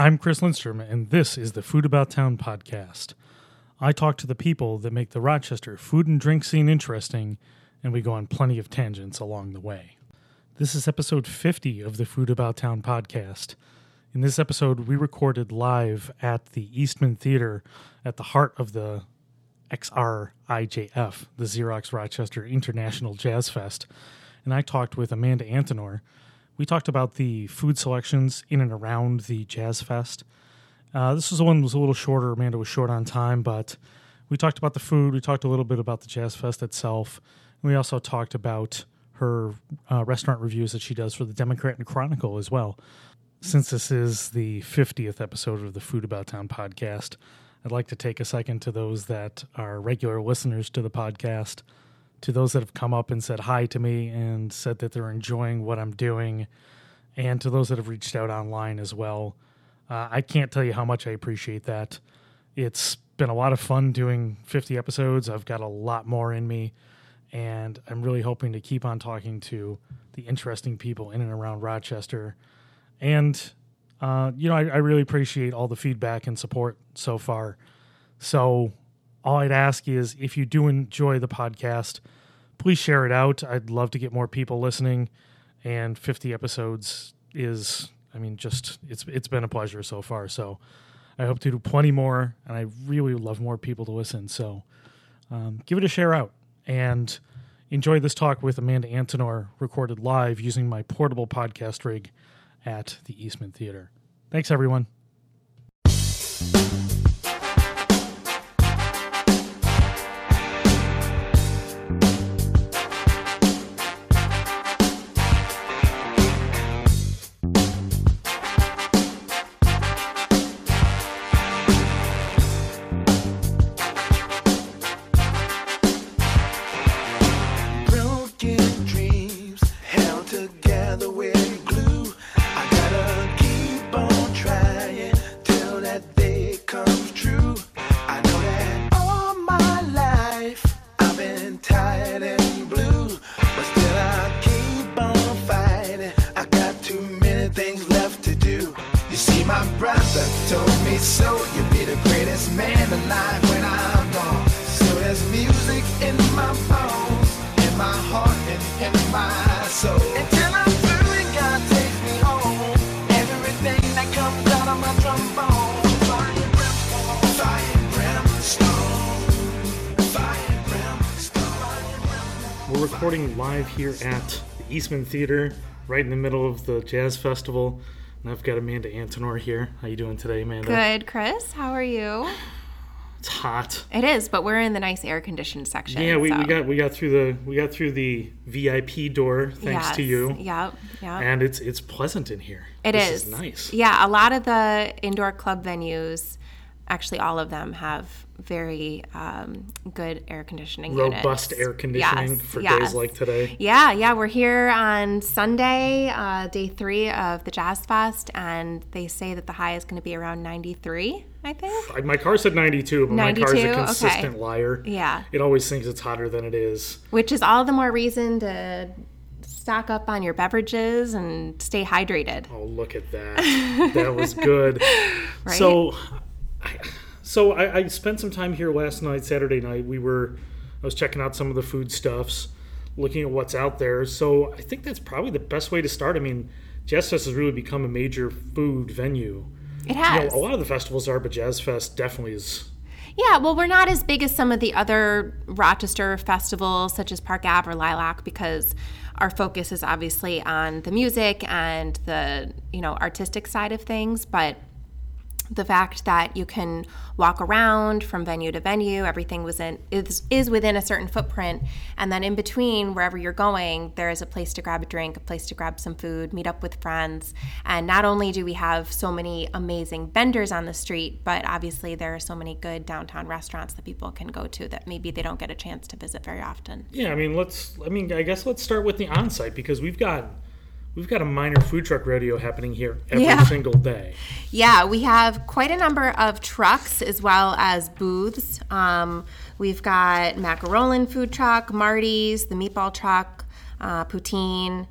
I'm Chris Lindstrom, and this is the Food About Town podcast. I talk to the people that make the Rochester food and drink scene interesting, and we go on plenty of tangents along the way. This is episode 50 of the Food About Town podcast. In this episode, we recorded live at the Eastman Theater at the heart of the XRIJF, the Xerox Rochester International Jazz Fest, and I talked with Amanda Antinor. We talked about the food selections in and around the Jazz Fest. Uh, this was the one that was a little shorter. Amanda was short on time, but we talked about the food. We talked a little bit about the Jazz Fest itself. And we also talked about her uh, restaurant reviews that she does for the Democrat and Chronicle as well. Since this is the 50th episode of the Food About Town podcast, I'd like to take a second to those that are regular listeners to the podcast, to those that have come up and said hi to me and said that they're enjoying what I'm doing, and to those that have reached out online as well. Uh, I can't tell you how much I appreciate that. It's been a lot of fun doing 50 episodes. I've got a lot more in me, and I'm really hoping to keep on talking to the interesting people in and around Rochester. And, uh, you know, I, I really appreciate all the feedback and support so far. So, all I'd ask is if you do enjoy the podcast, please share it out. I'd love to get more people listening, and 50 episodes is, I mean, just it's it's been a pleasure so far. So, I hope to do plenty more, and I really love more people to listen. So, um, give it a share out and enjoy this talk with Amanda Antinor, recorded live using my portable podcast rig at the Eastman Theater. Thanks, everyone. Recording live here at the Eastman Theater, right in the middle of the Jazz Festival. And I've got Amanda Antinor here. How you doing today, Amanda? Good, Chris. How are you? It's hot. It is, but we're in the nice air conditioned section. Yeah, we, so- we got we got through the we got through the VIP door thanks to you. Yep, yep. And it's it's pleasant in here. It this is. nice. Yeah, a lot of the indoor club venues, actually, all of them have very um, good air conditioning Robust units. air conditioning Yes, for yes. days like today. Yeah, yeah, we're here on Sunday, uh, day three of the Jazz Fest, and they say that the high is going to be around 93, I think. My car said 92, but my car's a 92? Okay. consistent liar. Yeah. It always thinks it's hotter than it is. Which is all the more reason to stock up on your beverages and stay hydrated. Oh, look at that. that was good. Right? So, I, so I, I spent some time here last night, Saturday night. We were, I was checking out some of the foodstuffs, looking at what's out there. So I think that's probably the best way to start. I mean, Jazz Fest has really become a major food venue. It You has. know, a lot of the festivals are, but Jazz Fest definitely is. Yeah, well, we're not as big as some of the other Rochester festivals, such as Park Ave or Lilac, because our focus is obviously on the music and the you know artistic side of things. But the fact that you can walk around from venue to venue, everything was in is, is within a certain footprint, and then in between wherever you're going, there is a place to grab a drink, a place to grab some food, meet up with friends, and not only do we have so many amazing vendors on the street, but obviously there are so many good downtown restaurants that people can go to that maybe they don't get a chance to visit very often. Yeah, I mean, let's. I mean, I guess let's start with the on-site because we've got we've got a minor food truck rodeo happening here every Yeah. single day. Yeah, we have quite a number of trucks as well as booths. Um, we've got Macarollin' food truck, Marty's, the meatball truck, uh, poutine.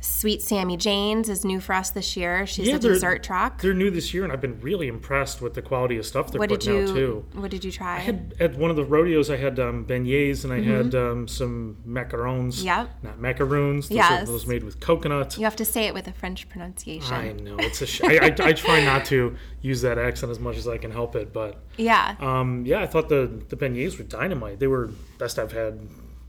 Sweet Sammy Jane's is new for us this year. She's a dessert truck. They're new this year, and I've been really impressed with the quality of stuff they're What did putting you out too. What did you try? At, at one of the rodeos, I had um, beignets and I had um, some macarons. Mm-hmm. Yep. Not macaroons. Those Yes. Those made with coconut. you have to say it with a French pronunciation. I know it's a. Sh- I, I, I try not to use that accent as much as I can help it, but Yeah. um, yeah, I thought the the beignets were dynamite. They were best I've had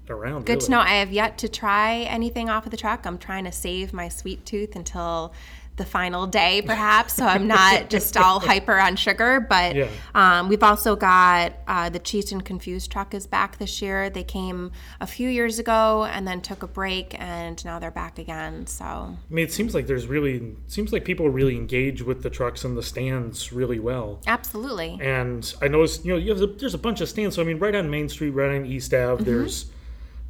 around. Good really. to know. I have yet to try anything off of the truck. I'm trying to save my sweet tooth until the final day, perhaps, so I'm not just all hyper on sugar. But Yeah. um, we've also got uh, the Cheesed and Confused truck is back this year. They came a few years ago and then took a break, and now they're back again. So I mean, it seems like there's really seems like people really engage with the trucks and the stands really well. absolutely. And I noticed, you know, you have the, there's a bunch of stands. So I mean, right on Main Street, right on East Mm-hmm. Ave, there's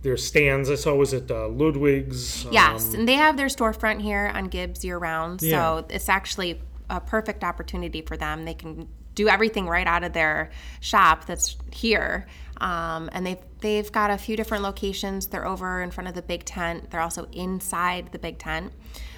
there's stands. I saw was it uh, Ludwig's. Yes, um, and they have their storefront here on Gibbs year round. Yeah. So it's actually a perfect opportunity for them. They can do everything right out of their shop that's here. Um, and they've they've got a few different locations. They're over in front of the big tent. They're also inside the big tent.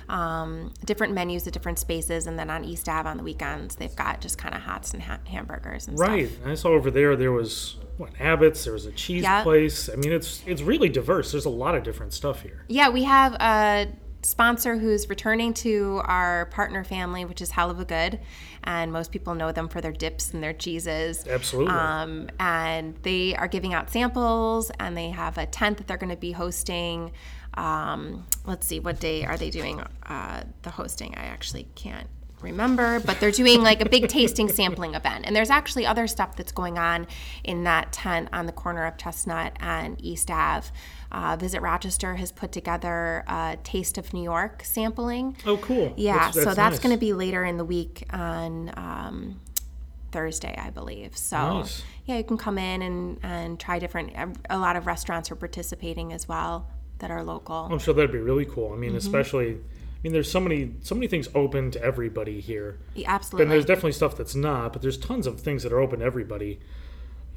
Um, different menus at different spaces, and then on East Ave on the weekends, they've got just kind of hots and ha- hamburgers and stuff. Right. stuff. I saw over there there was what Abbott's. There was a cheese Yep. place. I mean, it's it's really diverse. There's a lot of different stuff here. Yeah, we have a sponsor who's returning to our partner family, which is Heluva Good, and most people know them for their dips and their cheeses. Absolutely. Um, and they are giving out samples, and they have a tent that they're going to be hosting. Um, let's see, what day are they doing uh, the hosting? I actually can't remember, but they're doing like a big tasting sampling event. And there's actually other stuff that's going on in that tent on the corner of Chestnut and East Ave. Uh, Visit Rochester has put together a Taste of New York sampling. oh, cool. Yeah, so that's nice. going to be later in the week on um, Thursday, I believe. So Nice. yeah, you can come in and, and try different. A lot of restaurants are participating as well that are local. I'm sure that'd be really cool. I Mm-hmm. mean, especially. I mean, there's so many so many things open to everybody here. Yeah, And there's definitely stuff that's not, but there's tons of things that are open to everybody.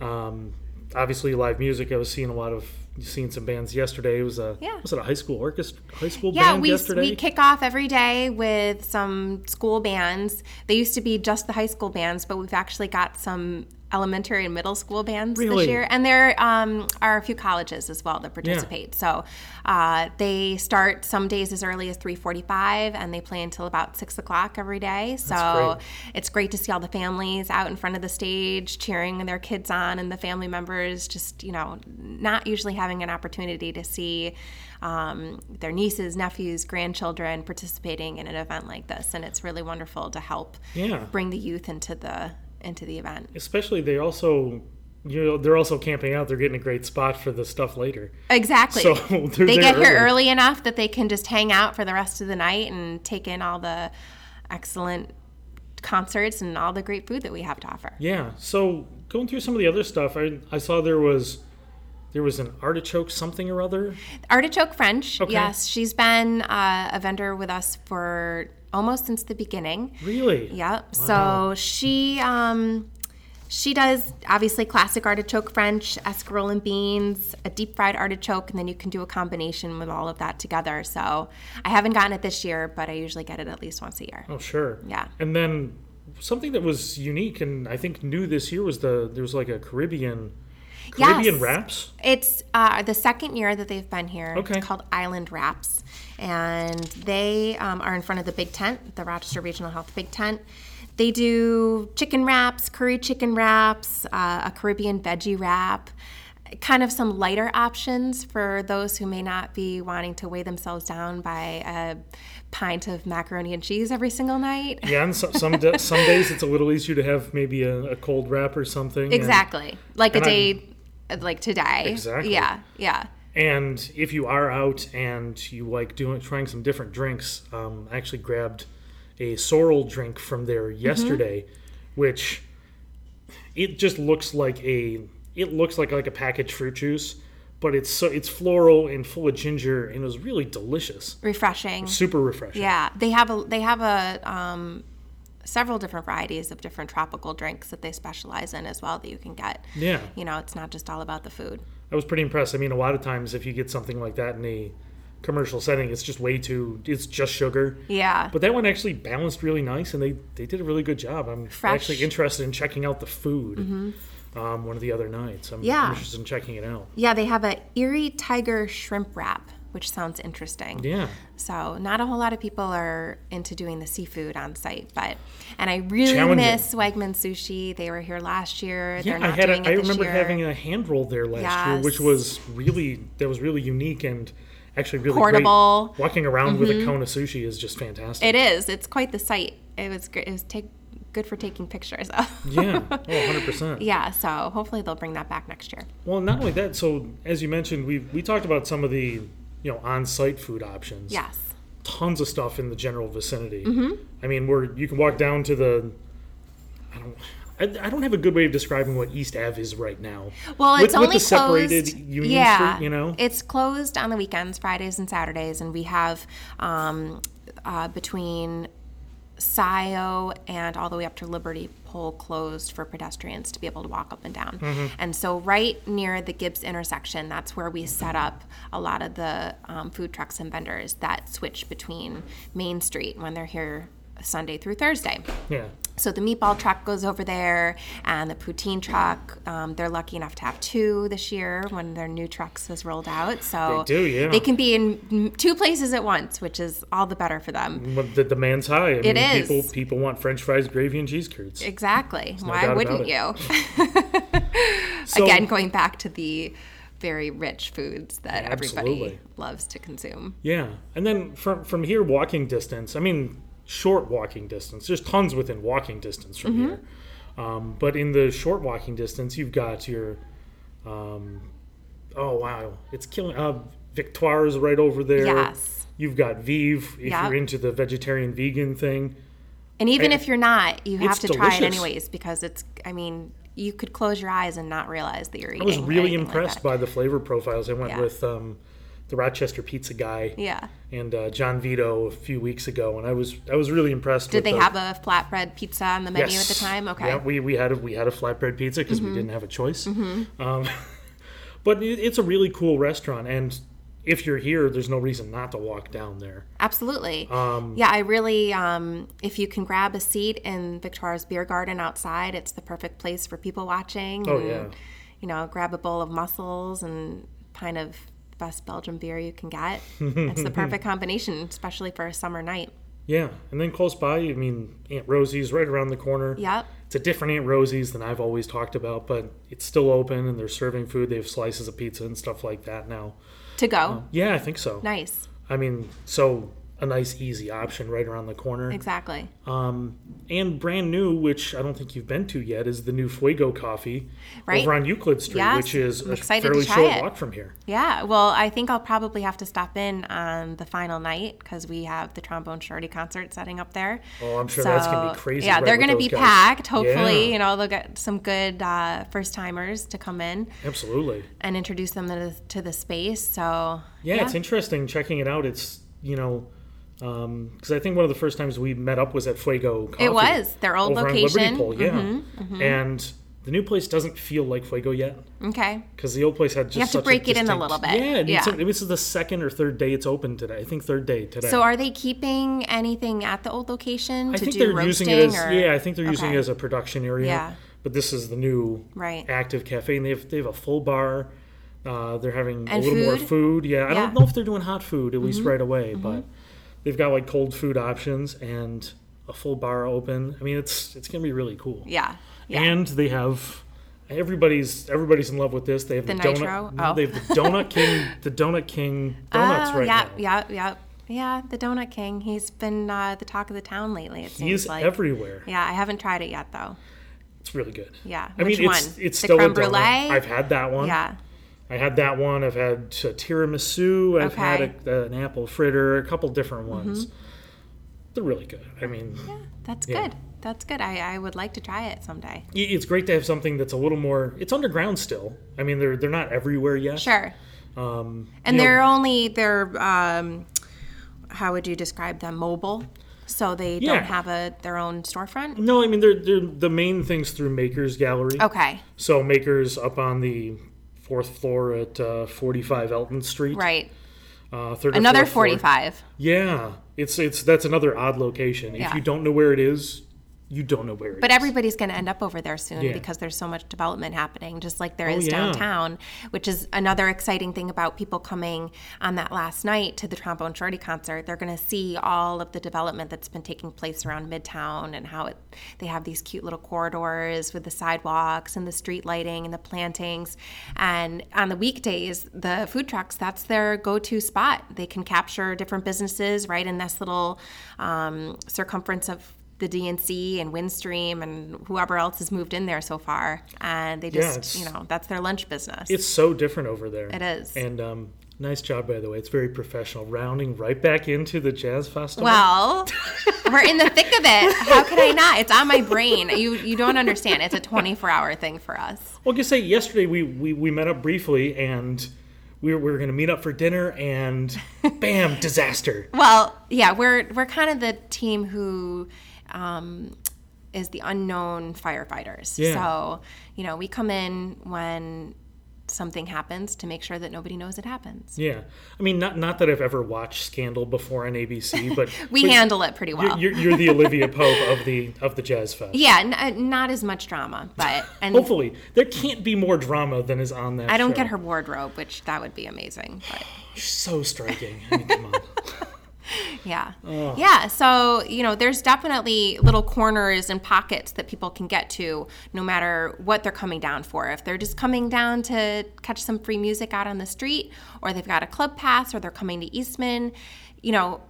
Um, obviously, live music. I was seeing a lot of seeing some bands yesterday. It was a Yeah. was it a high school orchestra high school yeah, band we, yesterday? we kick off every day with some school bands. They used to be just the high school bands, but we've actually got some elementary and middle school bands Really? this year. And there um, are a few colleges as well that participate. So uh, they start some days as early as 3.45 and they play until about 6 o'clock every day. So great. it's great to see all the families out in front of the stage cheering their kids on and the family members just, you know, not usually having an opportunity to see um, their nieces, nephews, grandchildren participating in an event like this. And it's really wonderful to help Yeah. bring the youth into the into the event. Especially they also you know they're also camping out. They're getting a great spot for the stuff later. Exactly. So they get here early. early enough that they can just hang out for the rest of the night and take in all the excellent concerts and all the great food that we have to offer. Yeah. So going through some of the other stuff, I I saw there was there was an artichoke something or other. Artichoke French, Okay. yes, she's been uh, a vendor with us for almost since the beginning. Really? Yep. So she um, she does obviously classic artichoke French, escarole and beans, a deep fried artichoke, and then you can do a combination with all of that together. So I haven't gotten it this year, but I usually get it at least once a year. Oh, sure. Yeah. And then something that was unique and I think new this year was the there was like a Caribbean Caribbean Yes. wraps. It's uh, the second year that they've been here. Okay. It's called Island Wraps. And they um, are in front of the big tent, the Rochester Regional Health Big Tent. They do chicken wraps, curry chicken wraps, uh, a Caribbean veggie wrap, kind of some lighter options for those who may not be wanting to weigh themselves down by a pint of macaroni and cheese every single night. Yeah, and so, some some days it's a little easier to have maybe a, a cold wrap or something. and- Exactly. Like a and I'm- day like today. Exactly. Yeah, yeah. And if you are out and you like doing trying some different drinks, um, I actually grabbed a sorrel drink from there Mm-hmm. yesterday, which it just looks like a it looks like like a packaged fruit juice, but it's so it's floral and full of ginger and it was really delicious, Refreshing. super refreshing. Yeah, they have a they have a um, several different varieties of different tropical drinks that they specialize in as well that you can get. Yeah. You know, it's not just all about the food. I was pretty impressed. I mean, a lot of times if you get something like that in a commercial setting, it's just way too. It's just sugar. Yeah. But that one actually balanced really nice, and they they did a really good job. I'm Fresh. actually interested in checking out the food. Um, one of the other nights, I'm Yeah. interested in checking it out. yeah, they have a Erie Tiger shrimp wrap, which sounds interesting. Yeah, So not a whole lot of people are into doing the seafood on site, but and I really miss Wegman Sushi. They were here last year. yeah. They're I had. A, I remember year. having a hand roll there last year, which was really that was really unique and actually really Portable. Mm-hmm. Great. Walking around with a cone of sushi is just fantastic. It is. It's quite the sight. It was great. It was take good for taking pictures of. yeah, oh, 100 percent. yeah. So hopefully they'll bring that back next year. Well, not only that. So as you mentioned, we we talked about some of the you know on-site food options. Yes. tons of stuff in the general vicinity. Mm-hmm. I mean, where you can walk down to the. I don't. I, I don't have a good way of describing what East Ave is right now. Well, it's with only the separated closed. Union yeah, Street, you know? it's closed on the weekends, Fridays and Saturdays, and we have um, uh, between Scio and all the way up to Liberty Pole closed for pedestrians to be able to walk up and down. Mm-hmm. And so, right near the Gibbs intersection, that's where we set up a lot of the um, food trucks and vendors that switch between Main Street when they're here Sunday through Thursday. Yeah. So the meatball truck goes over there, and the poutine truck. Um, they're lucky enough to have two this year when their new trucks has rolled out. So They do, yeah. They can be in two places at once, which is all the better for them. But the demand's high. I It mean, is. People people want French fries, gravy, and cheese curds. Exactly. no Why wouldn't you? So- Again, going back to the very rich foods that everybody loves to consume. Yeah, and then from from here, walking distance. I mean, short walking distance. There's tons within walking distance from Mm-hmm. here, um, but in the short walking distance, you've got your. Um, oh wow, it's killing. Uh, Victoire is right over there. Yes. You've got Vive if Yep. you're into the vegetarian vegan thing. And even And if you're not, you have to try it anyways because it's. I mean, you could close your eyes and not realize that you're eating. I was really anything like impressed by the flavor profiles. I went Yeah. with um, the Rochester Pizza guy Yeah. and uh, John Vito a few weeks ago, and I was I was really impressed. Did they the, have a flatbread pizza on the menu at the time? Okay. Mm-hmm. Yeah, we, we had a we had a flatbread pizza because we didn't have a choice. Um, but it, it's a really cool restaurant, and if you're here, there's no reason not to walk down there. Absolutely. Um, yeah, I really, um, if you can grab a seat in Victoire's Beer Garden outside, it's the perfect place for people watching. Oh, and, yeah. You know, grab a bowl of mussels and kind of best Belgian beer you can get. it's the perfect combination, especially for a summer night. Yeah, and then close by, I mean, Aunt Rosie's right around the corner. Yep. It's a different Aunt Rosie's than I've always talked about, but it's still open and they're serving food. They have slices of pizza and stuff like that now. To go. Yeah, I think so. Nice. I mean, so a nice, easy option right around the corner. Exactly. Um, and brand new, which I don't think you've been to yet, is the new Fuego Coffee Right. over on Euclid Street, Yes, which is I'm a fairly short it. walk from here. Yeah, well, I think I'll probably have to stop in on the final night because we have the Trombone Shorty concert setting up there. Oh, I'm sure that's gonna be crazy Yeah, right they're going to be guys. packed. Hopefully, Yeah. you know, they'll get some good uh, first timers to come in Absolutely. and introduce them to the, to the space. So, Yeah, it's interesting checking it out. It's, you know, because I think one of the first times we met up was at Fuego Coffee. It was, their old location. Mm-hmm, Liberty Pole, yeah. And the new place doesn't feel like Fuego yet okay. because the old place had just have to break it in a little bit. Yeah, Yeah. this is the second or third day it's open today. I think third day today. So, are they keeping anything at the old location I think do they're using it as or? yeah. I think they're using Okay. it as a production area. Yeah. But this is the new Right. active cafe, and they have they have a full bar. Uh, they're having And a little more food? food. Yeah, I Yeah. Mm-hmm. don't know if they're doing hot food at least right away, but they've got like cold food options and a full bar open. I mean, it's it's gonna be really cool. Yeah. Yeah. And they have everybody's everybody's in love with this. They have the, The donut. no, Oh. They have the Donut King. the Donut King donuts oh, right yeah, now. yeah, yeah. Yeah, Yeah, the Donut King. He's been uh, the talk of the town lately, it seems He's like. everywhere. Yeah, I haven't tried it yet, though. It's really good. Yeah. I mean, it's one? it's The still creme brulee? I've had that one. Yeah. I had that one. I've had tiramisu. I've had Okay. Mm-hmm. a, an apple fritter. A couple different ones. They're really good. I mean, yeah, That's Yeah. good. That's good. I, I would like to try it someday. it's great to have something that's a little more. It's underground still. I mean, they're they're not everywhere yet. Sure. Um, And they're only they're um, how would you describe them? Mobile. So they Yeah. don't have a their own storefront. no, I mean they're they're the main things through Makers Gallery. Okay. So Makers up on the fourth floor at uh, 45 Elton Street. Right. uh, third Another fourth floor. 45. Yeah, it's it's that's another odd location. If you don't know where it is, you don't know where it is. But everybody's going to end up over there soon Yeah. because there's so much development happening, just like there Oh, is yeah. downtown, which is another exciting thing about people coming on that last night to the Trombone Shorty concert. They're going to see all of the development that's been taking place around Midtown and how it, they have these cute little corridors with the sidewalks and the street lighting and the plantings. And on the weekdays, the food trucks, that's their go to spot. They can capture different businesses right in this little um, circumference of the DNC and Windstream and whoever else has moved in there so far, and they just it's- you know that's their lunch business. It's so different over there. It is. And um, nice job, by the way. It's very professional. Rounding right back into the jazz festival. well, we're in the thick of it. How could I not? It's on my brain. You you don't understand. It's a 24 hour thing for us. Well, just say yesterday we, we, we met up briefly and we were, we were going to meet up for dinner and bam, disaster. Well, yeah, we're we're kind of the team who um, is the unknown firefighters. Yeah. So you know, we come in when something happens to make sure that nobody knows it happens. Yeah. I mean, not not that I've ever watched Scandal before on ABC, but We but handle it pretty well. You're, you're the Olivia Pope of the of the Jazz Fest. Yeah, n- uh, not as much drama, but and Hopefully, there can't be more drama than is on that. I don't show. get her wardrobe, which that would be amazing. But So striking. I mean, come on. yeah, yeah. So you know, there's definitely little corners and pockets that people can get to, no matter what they're coming down for. If they're just coming down to catch some free music out on the street, or they've got a club pass, or they're coming to Eastman, you know.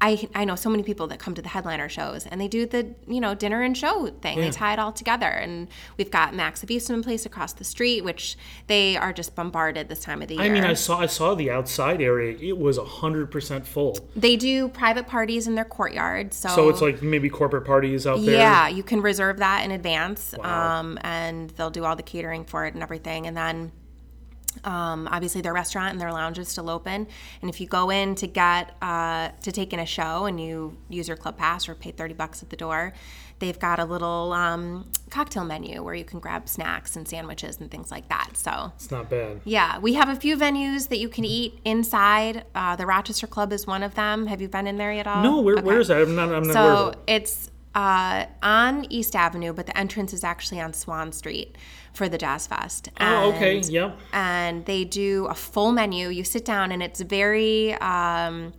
I, I know so many people that come to the headliner shows and they do the you know dinner and show thing. Yeah. They tie it all together, and we've got Max of Eastman Place across the street, which they are just bombarded this time of the year. I mean, I saw I saw the outside area. It was hundred percent full. They do private parties in their courtyard, so So it's like maybe corporate parties out there. yeah, you can reserve that in advance, Wow. um, and they'll do all the catering for it and everything. And then, um, obviously, their restaurant and their lounge is still open. And if you go in to get uh, to take in a show and you use your club pass or pay thirty bucks at the door, they've got a little um, cocktail menu where you can grab snacks and sandwiches and things like that. So It's not bad. yeah, we have a few venues that you can eat inside. Uh, the Rochester Club is one of them. Have you been in there yet? All? No, where, Okay. where is that? I'm not. I'm not So it's uh, on East Avenue, but the entrance is actually on Swan Street for the Jazz Fest. Oh, okay. And- Yep. And they do a full menu. You sit down, and it's very um,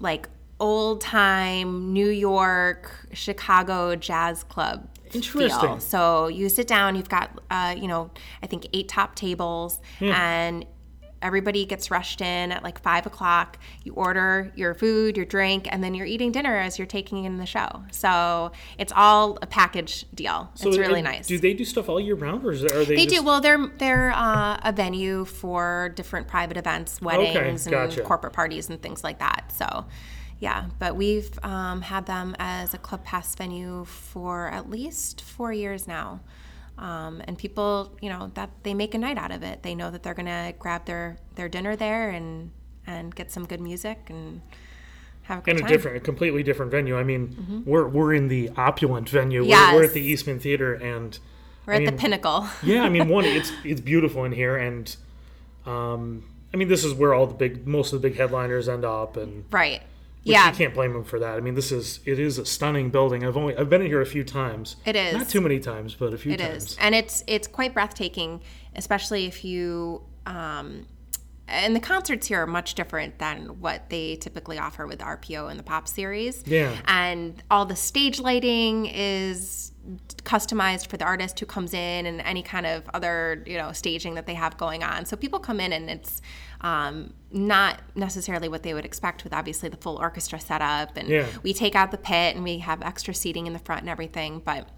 like old time New York, Chicago jazz club. Interesting. Feel. So you sit down. You've got uh, you know I think eight top tables, and everybody gets rushed in at like five o'clock. You order your food, your drink, and then you're eating dinner as you're taking in the show. So it's all a package deal. So, it's really nice. Do they do stuff all year round, or are they? They just, do. Well, they're they're uh, a venue for different private events, weddings, gotcha. and corporate parties and things like that. So, yeah. But we've um, had them as a club pass venue for at least four years now. Um, and people, you know, that they make a night out of it. They know that they're gonna grab their their dinner there and and get some good music and have a good And a different, a completely different venue. I mean, we're we're in the opulent venue. We're, we're Mm-hmm. At the Eastman Theater, and We're I at the pinnacle. yeah, I mean, one, it's it's beautiful in here, and um, I mean, this is where all the big, most of the big headliners end up, and right. Which yeah. you can't blame them for that. I mean, this is it is a stunning building. I've only I've been in here a few times. It is. not too many times, but a few It times. is, and it's it's quite breathtaking, especially if you. Um, and the concerts here are much different than what they typically offer with RPO and the pop series. Yeah. And all the stage lighting is customized for the artist who comes in and any kind of other, you know, staging that they have going on. So people come in and it's um, not necessarily what they would expect with obviously the full orchestra setup. And Yeah. we take out the pit and we have extra seating in the front and everything. But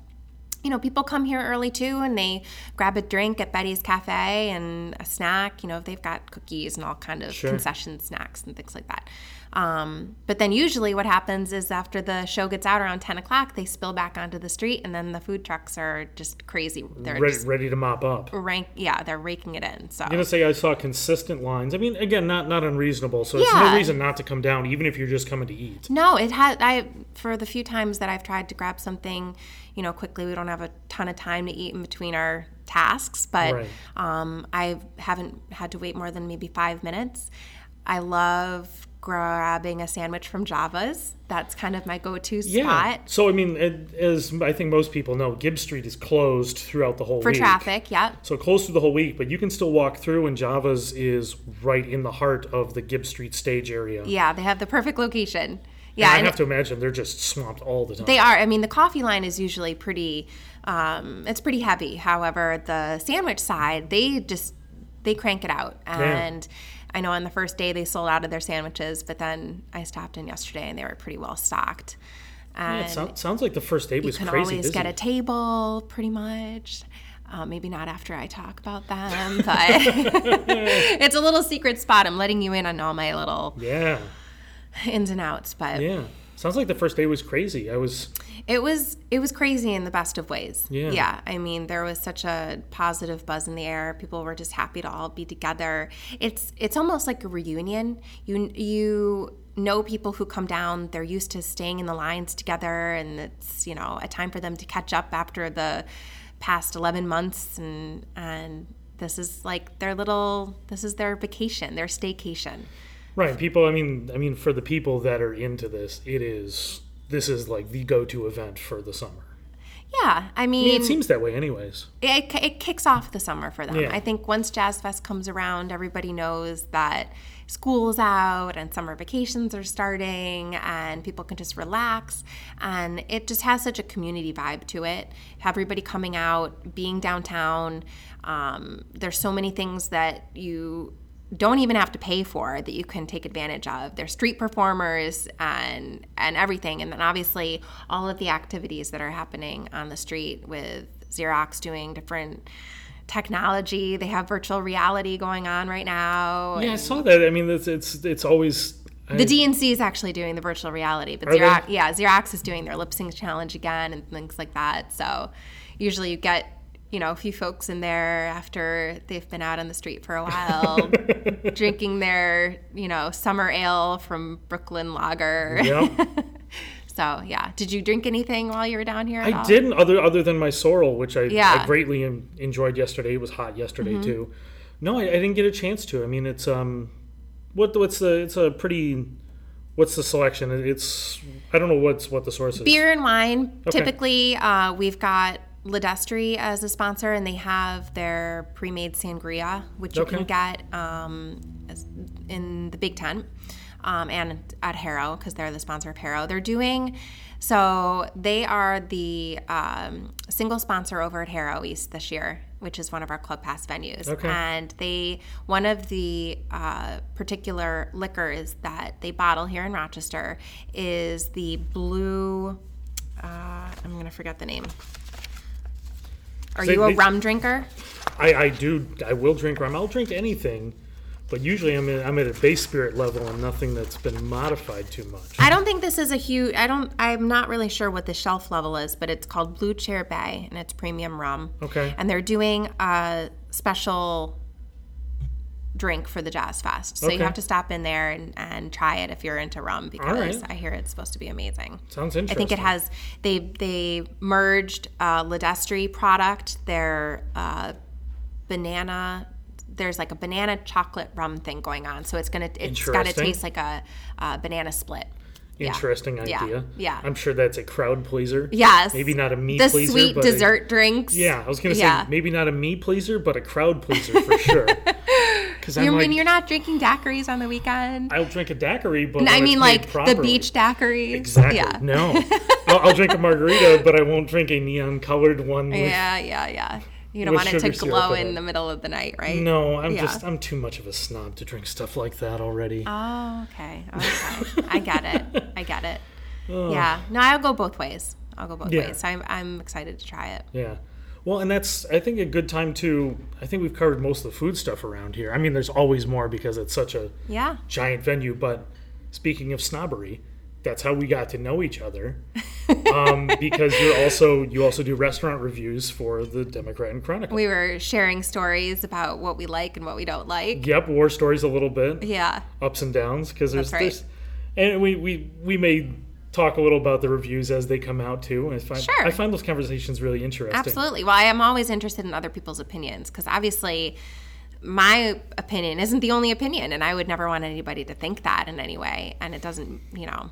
you know, people come here early too and they grab a drink at Betty's Cafe and a snack. You know, they've got cookies and all kind of Sure. concession snacks and things like that. Um, but then usually what happens is after the show gets out around 10 o'clock, they spill back onto the street and then the food trucks are just crazy. They're Ready, just ready to mop up. rank, yeah, they're raking it in. So I'm gonna say I saw consistent lines. I mean, again, not not unreasonable. So it's no reason not to come down, even if you're just coming to eat. No, it had. I for the few times that I've tried to grab something, you know, quickly. We don't have a ton of time to eat in between our tasks, but Right. um, I haven't had to wait more than maybe five minutes. I love grabbing a sandwich from Java's. That's kind of my go-to spot. Yeah. So I mean, it, as I think most people know, Gibbs Street is closed throughout the whole for week. traffic. Yep. So closed through the whole week, but you can still walk through, and Java's is right in the heart of the Gibbs Street stage area. Yeah, they have the perfect location. And Yeah, I and have to imagine they're just swamped all the time. They are. I mean, the coffee line is usually pretty. Um, it's pretty heavy. However, the sandwich side, they just they crank it out. And I know on the first day they sold out of their sandwiches, but then I stopped in yesterday and they were pretty well stocked. Yeah, it sounds, like the first day you was can crazy always busy. get a table, pretty much. Uh, maybe not after I talk about them, but it's a little secret spot. I'm letting you in on all my little yeah, ins and outs, but yeah. Sounds like the first day was crazy. I was It was it was crazy in the best of ways. Yeah. Yeah. I mean, there was such a positive buzz in the air. People were just happy to all be together. It's it's almost like a reunion. You you know people who come down, they're used to staying in the lines together and it's, you know, a time for them to catch up after the past 11 months and and this is like their little this is their vacation, their staycation. Right. People. I mean, I mean, for the people that are into this, it is. This is like the go-to event for the summer. Yeah, I I mean, mean, it seems that way, anyways. it, it kicks off the summer for them. Yeah. I think once Jazz Fest comes around, everybody knows that school's out and summer vacations are starting and people can just relax. And it just has such a community vibe to it. Everybody coming out, being downtown. Um, there's so many things that you don't even have to pay for that you can take advantage of. There's street performers and and everything, and then obviously all of the activities that are happening on the street with Xerox doing different technology. They have virtual reality going on right now. Yeah, I saw that. I mean, it's it's, it's always. I- The DNC is actually doing the virtual reality, but they? Xerox, yeah, Xerox is doing their lip sync challenge again and things like that. So usually you get, you know, a few folks in there after they've been out on the street for a while, drinking their, you know, summer ale from Brooklyn Lager. yeah. So yeah, did you drink anything while you were down here? At I all? didn't other other than my sorrel, which I, Yeah. Mm-hmm. I greatly en- enjoyed yesterday. It was hot yesterday too. No, I, I didn't get a chance to. I mean, it's um, what what's the it's a pretty, what's the selection? It's I don't know what's what the source is. Beer and wine. Okay. Typically, uh, we've got LiDestri as a sponsor, and they have their pre-made sangria, which you can get um, in the Big Tent um, and at Harro because they're the sponsor of Harro. They're doing so. They are the um, single sponsor over at Harro East this year, which is one of our Club Pass venues. Okay. And they one of the uh, particular liquors that they bottle here in Rochester is the blue. Uh, I'm gonna forget the name. Are They- you a they- rum drinker? I I do I will drink rum. I'll drink anything, but usually I'm I'm at a base spirit level and nothing that's been modified too much. I don't think this is a huge. I don't. I'm not really sure what the shelf level is, but it's called Blue Chair Bay, and it's premium rum. Okay. And they're doing a special drink for the Jazz Fest, so Okay. you have to stop in there and, and try it if you're into rum because right. I hear it's supposed to be amazing. Sounds interesting. I think it has. They they merged uh, LiDestri product, their uh, banana. There's like a banana chocolate rum thing going on, so it's gonna it's got to taste like a, uh banana split. Interesting Yeah. idea. Yeah. I'm sure that's a crowd pleaser. Yes. Maybe not a me the pleaser. sweet but a- dessert drinks. Yeah, I was gonna say Yeah. maybe not a me pleaser, but a crowd pleaser for sure. Because You like, mean you're not drinking daiquiris on the weekend? I'll drink a daiquiri, but I mean, like the beach daiquiris. Exactly. Yeah. No, I'll, I'll drink a margarita, but I won't drink a neon colored one. With, Yeah, yeah, yeah. You don't want it to glow in it. the middle of the night, right? No, I'm Yeah. just I'm too much of a snob to drink stuff like that already. Oh, okay. Okay. I get it. I get it. Oh. Yeah. No, I'll go both ways. I'll go both Yeah. ways. I'm, I'm excited to try it. Yeah. Well, and that's I think a good time to. I think we've covered most of the food stuff around here. I mean, there's always more because it's such a Yeah. giant venue. But speaking of snobbery, that's how we got to know each other. um, because you're also you also do restaurant reviews for the Democrat and Chronicle. We were sharing stories about what we like and what we don't like. Yep, war stories a little bit, Yeah. ups and downs because there's, right. there's and we, we we may talk a little about the reviews as they come out too. And I find Sure. I find those conversations really interesting. Absolutely. Well, I am always interested in other people's opinions because obviously my opinion isn't the only opinion, and I would never want anybody to think that in any way. And it doesn't, you know.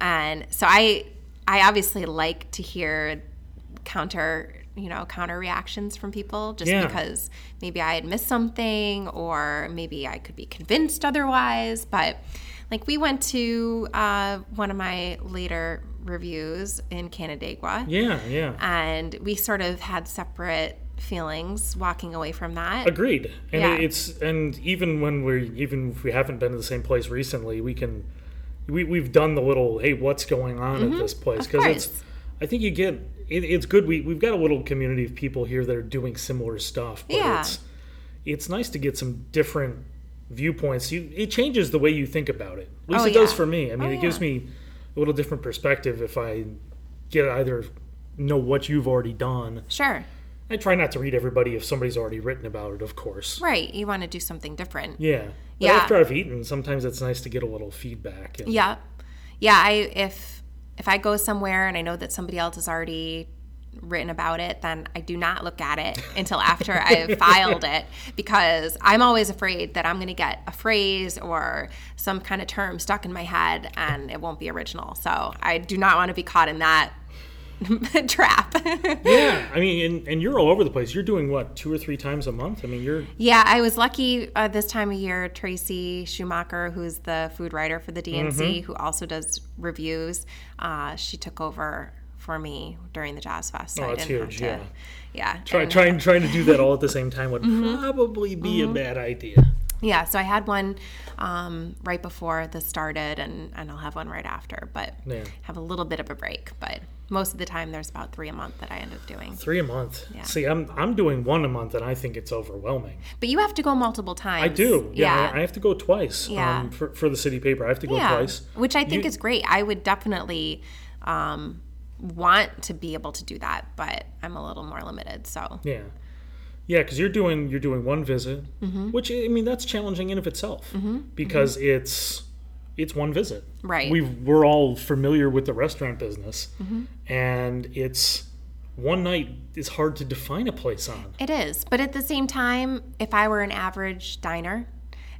And so I, I obviously like to hear counter, you know, counter reactions from people, just Yeah. because maybe I had missed something, or maybe I could be convinced otherwise. But like we went to uh, one of my later reviews in Canandaigua Yeah, yeah. and we sort of had separate feelings walking away from that. Agreed. And Yeah. it's and even when we're even if we haven't been to the same place recently, we can we we've done the little hey, what's going on at this place Mm-hmm. It's. I think you get it, it's good we we've got a little community of people here that are doing similar stuff. But Yeah. it's it's nice to get some different viewpoints. You it changes the way you think about it. At least Oh, it does for me. I mean, Oh, it gives me a little different perspective if I get either know what you've already done. Sure. I try not to read everybody if somebody's already written about it, of course. Right. You want to do something different. Yeah. But Yeah. after I've eaten, sometimes it's nice to get a little feedback. And, Yeah. Yeah, I if if I go somewhere and I know that somebody else has already written about it, then I do not look at it until after I've filed it because I'm always afraid that I'm going to get a phrase or some kind of term stuck in my head and it won't be original. So I do not want to be caught in that trap. Yeah. I mean, and, and you're all over the place. You're doing what, two or three times a month? I mean, you're. Yeah, I was lucky uh, this time of year. Tracy Schuhmacher, who's the food writer for the DNC, Mm-hmm. who also does reviews, uh, she took over for me during the Jazz Fest. so Oh, I that's didn't huge, to, yeah. Try, and- trying, trying to do that all at the same time would Mm-hmm. probably be a bad idea. Yeah, so I had one um, right before this started, and, and I'll have one right after, but Yeah. have a little bit of a break. But most of the time, there's about three a month that I end up doing. Three a month. Yeah. See, I'm I'm doing one a month, and I think it's overwhelming. But you have to go multiple times. I do. Yeah, Yeah. I, I have to go twice. Yeah. Um, for, for the city paper, I have to go yeah, twice. which I think You- is great. I would definitely um, want to be able to do that, but I'm a little more limited. So Yeah, yeah, because you're doing you're doing one visit, Mm-hmm. which I mean that's challenging in of itself because it's it's one visit. Right. We we're all familiar with the restaurant business, Mm-hmm. and it's one night is hard to define a place on. it is. But at the same time, if I were an average diner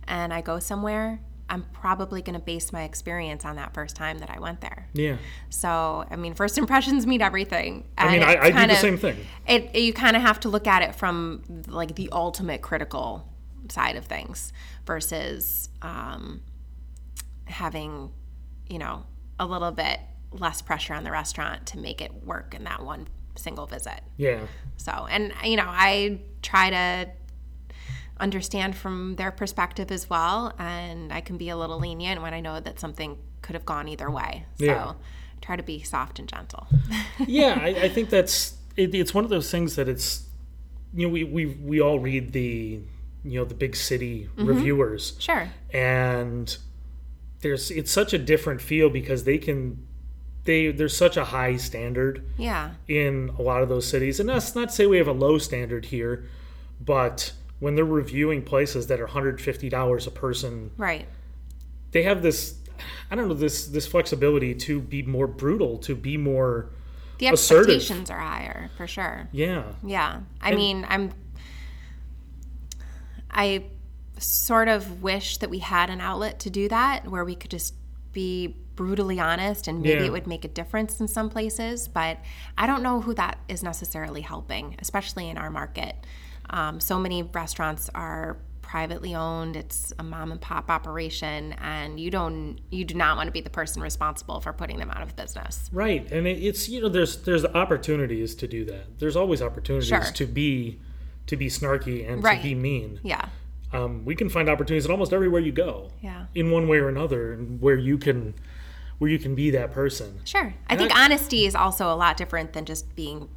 and I go somewhere, I'm probably going to base my experience on that first time that I went there. Yeah, So, I mean, first impressions mean everything. I mean I, I do the of- same thing. It you kind of have to look at it from like the ultimate critical side of things versus um, having, you know, a little bit less pressure on the restaurant to make it work in that one single visit. Yeah, So, and you know, I try to understand from their perspective as well, and I can be a little lenient when I know that something could have gone either way. So, Yeah. try to be soft and gentle. yeah. I, I think that's it, it's one of those things that it's you know we we we all read the you know the big city Mm-hmm. reviewers sure. and there's it's such a different feel because they can they there's such a high standard Yeah. in a lot of those cities and that's not to say we have a low standard here but when they're reviewing places that are $150 a person Right. they have this i don't know this this flexibility to be more brutal to be more The Assertive. expectations are higher for sure. yeah Yeah. I mean, I'm I sort of wish that we had an outlet to do that where we could just be brutally honest and maybe Yeah. it would make a difference in some places, but I don't know who that is necessarily helping, especially in our market. Um, so many restaurants are privately owned. It's a mom and pop operation and you don't you do not want to be the person responsible for putting them out of business. Right and it, it's you know there's there's opportunities to do that. There's always opportunities Sure. to be to be snarky and Right. to be mean. Yeah. Um, we can find opportunities in almost everywhere you go. Yeah. In one way or another and where you can where you can be that person. Sure. I think honesty is also a lot different than just being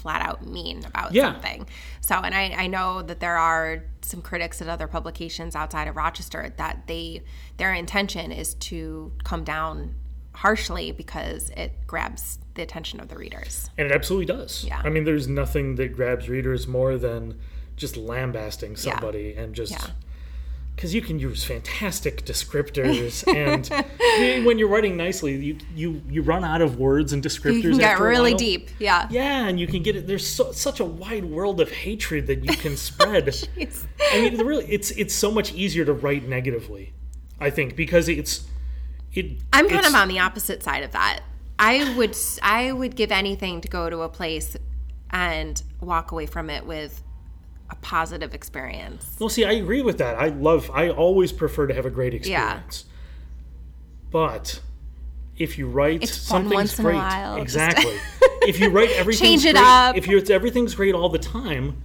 flat out mean about Yeah. something. So, and I, I know that there are some critics at other publications outside of Rochester that they their intention is to come down harshly because it grabs the attention of the readers. and it absolutely does Yeah. i mean there's nothing that grabs readers more than just lambasting somebody and just Yeah. Because you can use fantastic descriptors, and when you're writing nicely, you you you run out of words and descriptors. You can get really deep. Yeah. Yeah, and you can get it. There's so, such a wide world of hatred that you can spread. Oh, I mean, the really, it's it's so much easier to write negatively, I think, because it's it. I'm kind of on the opposite side of that. I would I would give anything to go to a place and walk away from it with a positive experience. Well, see, I agree with that. I love. I always prefer to have a great experience. Yeah. But if you write It's something's great, while, exactly. if you write everything, Change it great, up. If you it's everything's great all the time,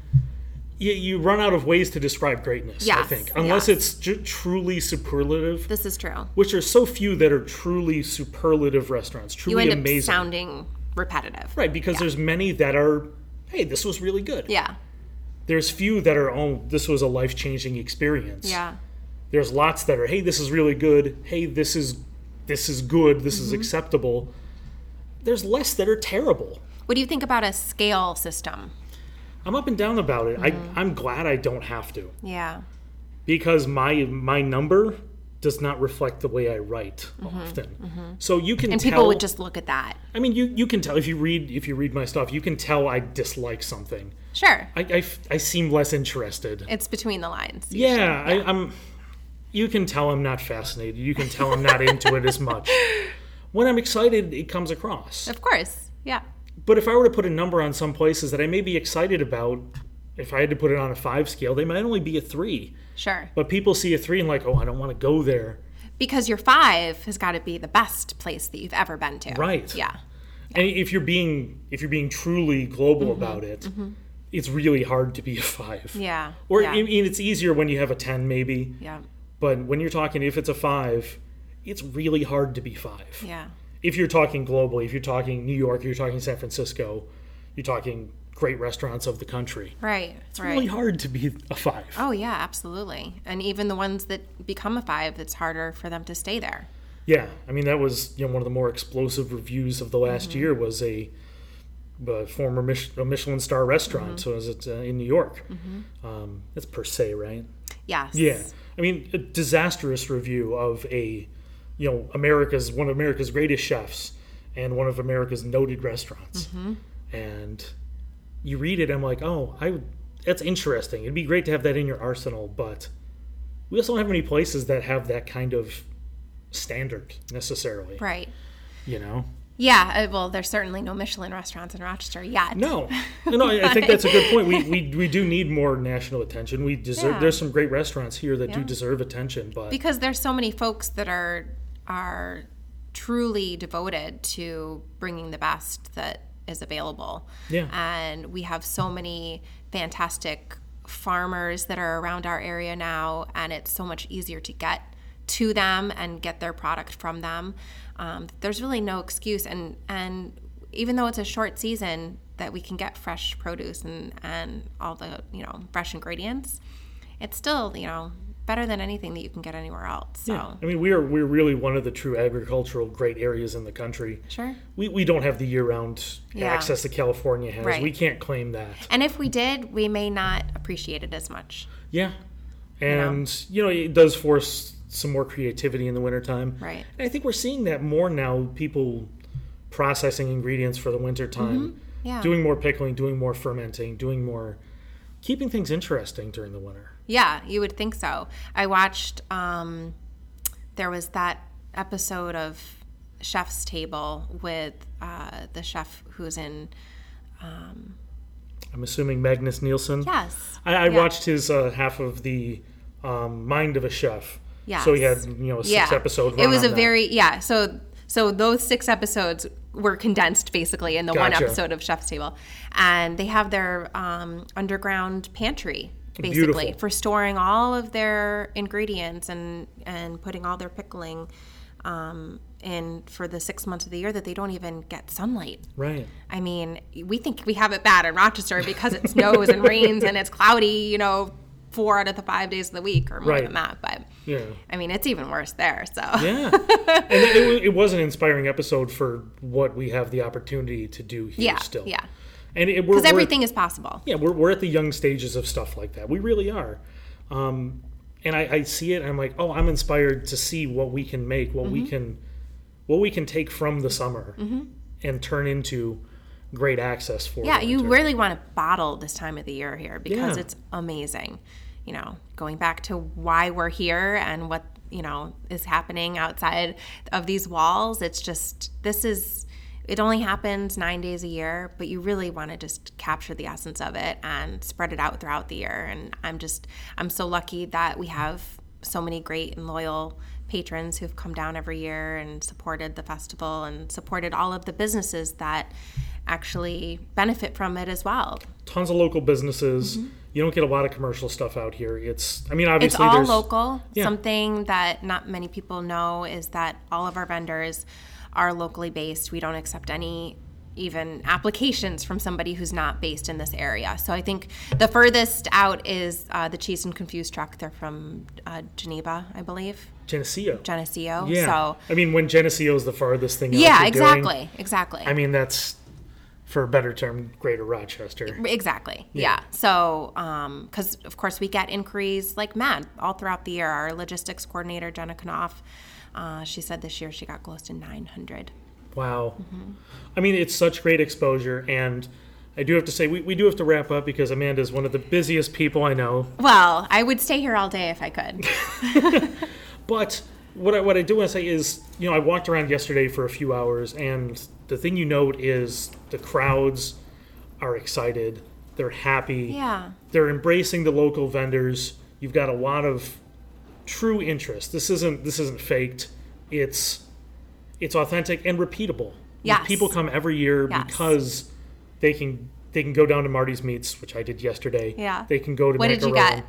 you, you run out of ways to describe greatness. I think unless yes. it's ju- truly superlative, This is true. which are so few that are truly superlative restaurants, You truly amazing. sounding repetitive. right, because there's many that are. Hey, this was really good. Yeah. There's few that are. Oh, this was a life changing experience. Yeah. there's lots that are hey this is really good hey this is this is good this Mm-hmm. is acceptable there's less that are terrible What do you think about a scale system? i'm up and down about it Mm-hmm. I, i'm glad i don't have to Yeah. because my my number does not reflect the way i write often so you can Mm-hmm. And tell people would just look at that. i mean you you can tell if you read if you read my stuff you can tell i dislike something Sure. I I seem less interested It's between the lines. Yeah, I, I'm. You can tell I'm not fascinated. You can tell I'm not into it as much. When I'm excited, it comes across. Of course. Yeah. But if I were to put a number on some places that I may be excited about, if I had to put it on a five scale, they might only be a three. Sure. But people see a three and like, oh, I don't want to go there. Because your five has got to be the best place that you've ever been to. Right. Yeah. And if you're being if you're being truly global Mm-hmm. about it, it's really hard to be a five. Yeah. Or yeah. I mean, it's easier when you have a ten, maybe. yeah. But when you're talking, if it's a five, it's really hard to be five. Yeah. if you're talking globally, if you're talking New York, you're talking San Francisco, you're talking great restaurants of the country. Right. It's right. really hard to be a five. Oh yeah, absolutely. And even the ones that become a five, it's harder for them to stay there. Yeah, I mean that was you know one of the more explosive reviews of the last Mm-hmm. year was a, a former Mich- a Michelin star restaurant. Mm-hmm. So is it uh, in New York? Um, that's per se, right? Yes. Yeah, I mean a disastrous review of a, you know America's one of America's greatest chefs and one of America's noted restaurants, Mm-hmm. and you read it, I'm like, oh, I that's interesting. It'd be great to have that in your arsenal, but we also don't have many places that have that kind of standard necessarily. Right. You know. Yeah. uh, Well, there's certainly no Michelin restaurants in Rochester yet. No, no, I I think that's a good point. We, we we do need more national attention. We deserve. Yeah. There's some great restaurants here that do deserve attention, but because there's so many folks that are are truly devoted to bringing the best that is available. Yeah. And we have so many fantastic farmers that are around our area now, and it's so much easier to get to them and get their product from them. Um, there's really no excuse, and and even though it's a short season, that we can get fresh produce and and all the you know fresh ingredients, it's still you know better than anything that you can get anywhere else. So Yeah. I mean, we are we're really one of the true agricultural great areas in the country. sure. We, we don't have the year round Yeah. access that California has. Right. We can't claim that. And if we did, we may not appreciate it as much. Yeah. And, you know, it does force some more creativity in the wintertime. Right. And I think we're seeing that more now, people processing ingredients for the wintertime, Mm-hmm. Yeah. doing more pickling, doing more fermenting, doing more, keeping things interesting during the winter. Yeah, you would think so. I watched. Um, there was that episode of Chef's Table with uh, the chef who's in. Um, I'm assuming Magnus Nilsson. Yes. I, I Yeah. watched his uh, half of the um, Mind of a Chef. Yes. So he had, you know, a six episode run It was a that. very yeah. So so those six episodes were condensed basically in the one episode of Chef's Table, and they have their um, underground pantry basically Beautiful. for storing all of their ingredients and and putting all their pickling. Um, in for the six months of the year that they don't even get sunlight. Right. I mean, we think we have it bad in Rochester because it snows and rains and it's cloudy, you know, four out of the five days of the week or more Right. than that. But Yeah. I mean, it's even worse there. So Yeah. and it, it, was an inspiring episode for what we have the opportunity to do here yeah, still. yeah, And it, we're, because everything is possible. yeah, we're, we're at the young stages of stuff like that. We really are. Um, and I, I see it and I'm like, oh, I'm inspired to see what we can make, what Mm-hmm. we can what we can take from the summer and turn into great access for Yeah, you winter. really want to bottle this time of the year here because Yeah. it's amazing. You know, going back to why we're here and what, you know, is happening outside of these walls, it's just, this is, it only happens nine days a year, but you really want to just capture the essence of it and spread it out throughout the year. And I'm just, I'm so lucky that we have so many great and loyal patrons who've come down every year and supported the festival and supported all of the businesses that actually benefit from it as well. tons of local businesses. Mm-hmm. You don't get a lot of commercial stuff out here. It's I mean Mm-hmm. It's obviously all local. Yeah. Something that not many people know is that all of our vendors are locally based. We don't accept any even applications from somebody who's not based in this area. So I think the furthest out is uh, the Cheese and Confused truck. They're from uh, Geneva, I believe, Geneseo. Geneseo. Yeah. So I mean when Geneseo is the farthest thing yeah, you're doing, exactly, exactly. I mean that's for a better term, Greater Rochester. Exactly. Yeah. So, because of course we get inquiries like mad all throughout the year. Our logistics coordinator Jenna Knopf, uh, she said this year she got close to 900. Wow. Mm-hmm. I mean, it's such great exposure. And I do have to say, we, we do have to wrap up because Amanda is one of the busiest people I know. Well, I would stay here all day if I could. But what I, what I do want to say is, you know, I walked around yesterday for a few hours, and the thing you note is the crowds are excited. They're happy. Yeah. They're embracing the local vendors. You've got a lot of true interest. This isn't this isn't faked. It's it's authentic and repeatable. Yes. People come every year Yes. because they can they can go down to Marty's Meats, which I did yesterday. Yeah. They can go to What did you get?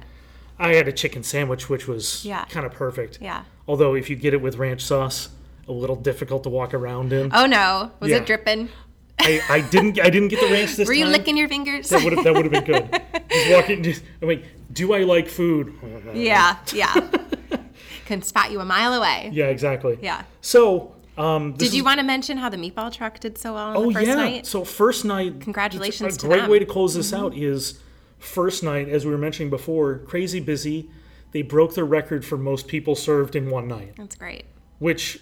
I had a chicken sandwich, which was Yeah. kind of perfect. Yeah. Although if you get it with ranch sauce, a little difficult to walk around in. Oh no, was Yeah. it dripping? I, I didn't I didn't get the ranch this time. Were you time. licking your fingers? that would have that would have been good. Just walking. Just, I'm like, do I like food? yeah, yeah. Can spot you a mile away. Yeah, exactly. Yeah. So, um, Did you is- want to mention how the meatball truck did so well on Oh yeah. night? So first night. Congratulations A great them. Mm-hmm. way to close this out is first night, as we were mentioning before, crazy busy. They broke their record for most people served in one night, That's great. which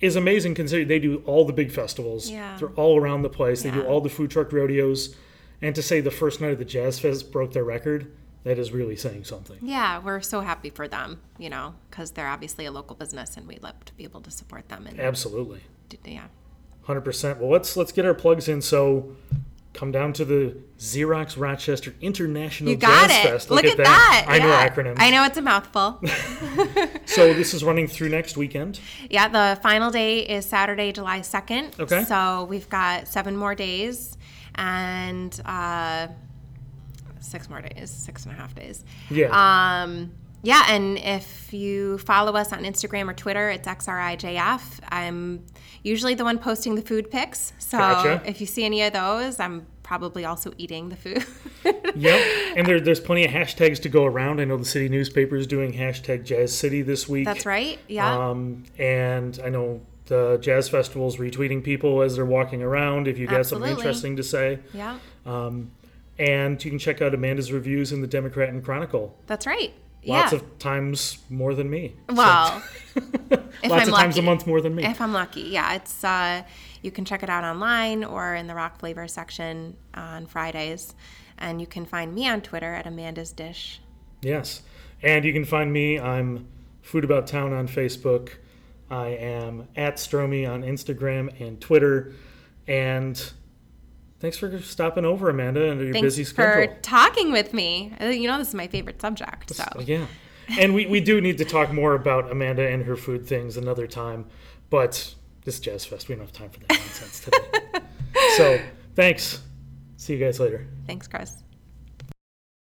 is amazing considering they do all the big festivals. Yeah. They're all around the place. They do all the food truck rodeos, and to say the first night of the Jazz Fest broke their record, that is really saying something. Yeah, we're so happy for them, you know, because they're obviously a local business and we'd love to be able to support them. And Absolutely. yeah. Hundred percent. Well, let's let's get our plugs in. So, come down to the Xerox Rochester International You got Jazz it. Fest. Look, at that. I know Yeah. acronyms. I know it's a mouthful. So this is running through next weekend. yeah, the final day is Saturday, July 2nd. Okay. So we've got seven more days and uh, six more days, six and a half days. Yeah. Um, yeah, and if you follow us on Instagram or Twitter, it's XRIJF. I'm usually the one posting the food pics. So Gotcha. if you see any of those, I'm probably also eating the food. yep. And there, there's plenty of hashtags to go around. I know the city newspaper is doing hashtag Jazz City this week. That's right. Yeah. Um, and I know the Jazz Festival's retweeting people as they're walking around. If you got something interesting to say, yeah. and you can check out Amanda's reviews in the Democrat and Chronicle. That's right. Lots yeah. of times more than me. well, if Lots I'm of times a month more than me. If I'm lucky, yeah, it's uh, you can check it out online or in the rock flavor section on Fridays, and you can find me on Twitter at Amanda's Dish. Yes. And you can find me. I'm Food About Town on Facebook. I am at Stromy on Instagram and Twitter. And thanks for stopping over, Amanda, and your Thanks busy schedule. for talking with me. Uh, You know this is my favorite subject, so Yeah. And we, we do need to talk more about Amanda and her food things another time. But this Jazz Fest, we don't have time for that nonsense today. so thanks. See you guys later. thanks, Chris.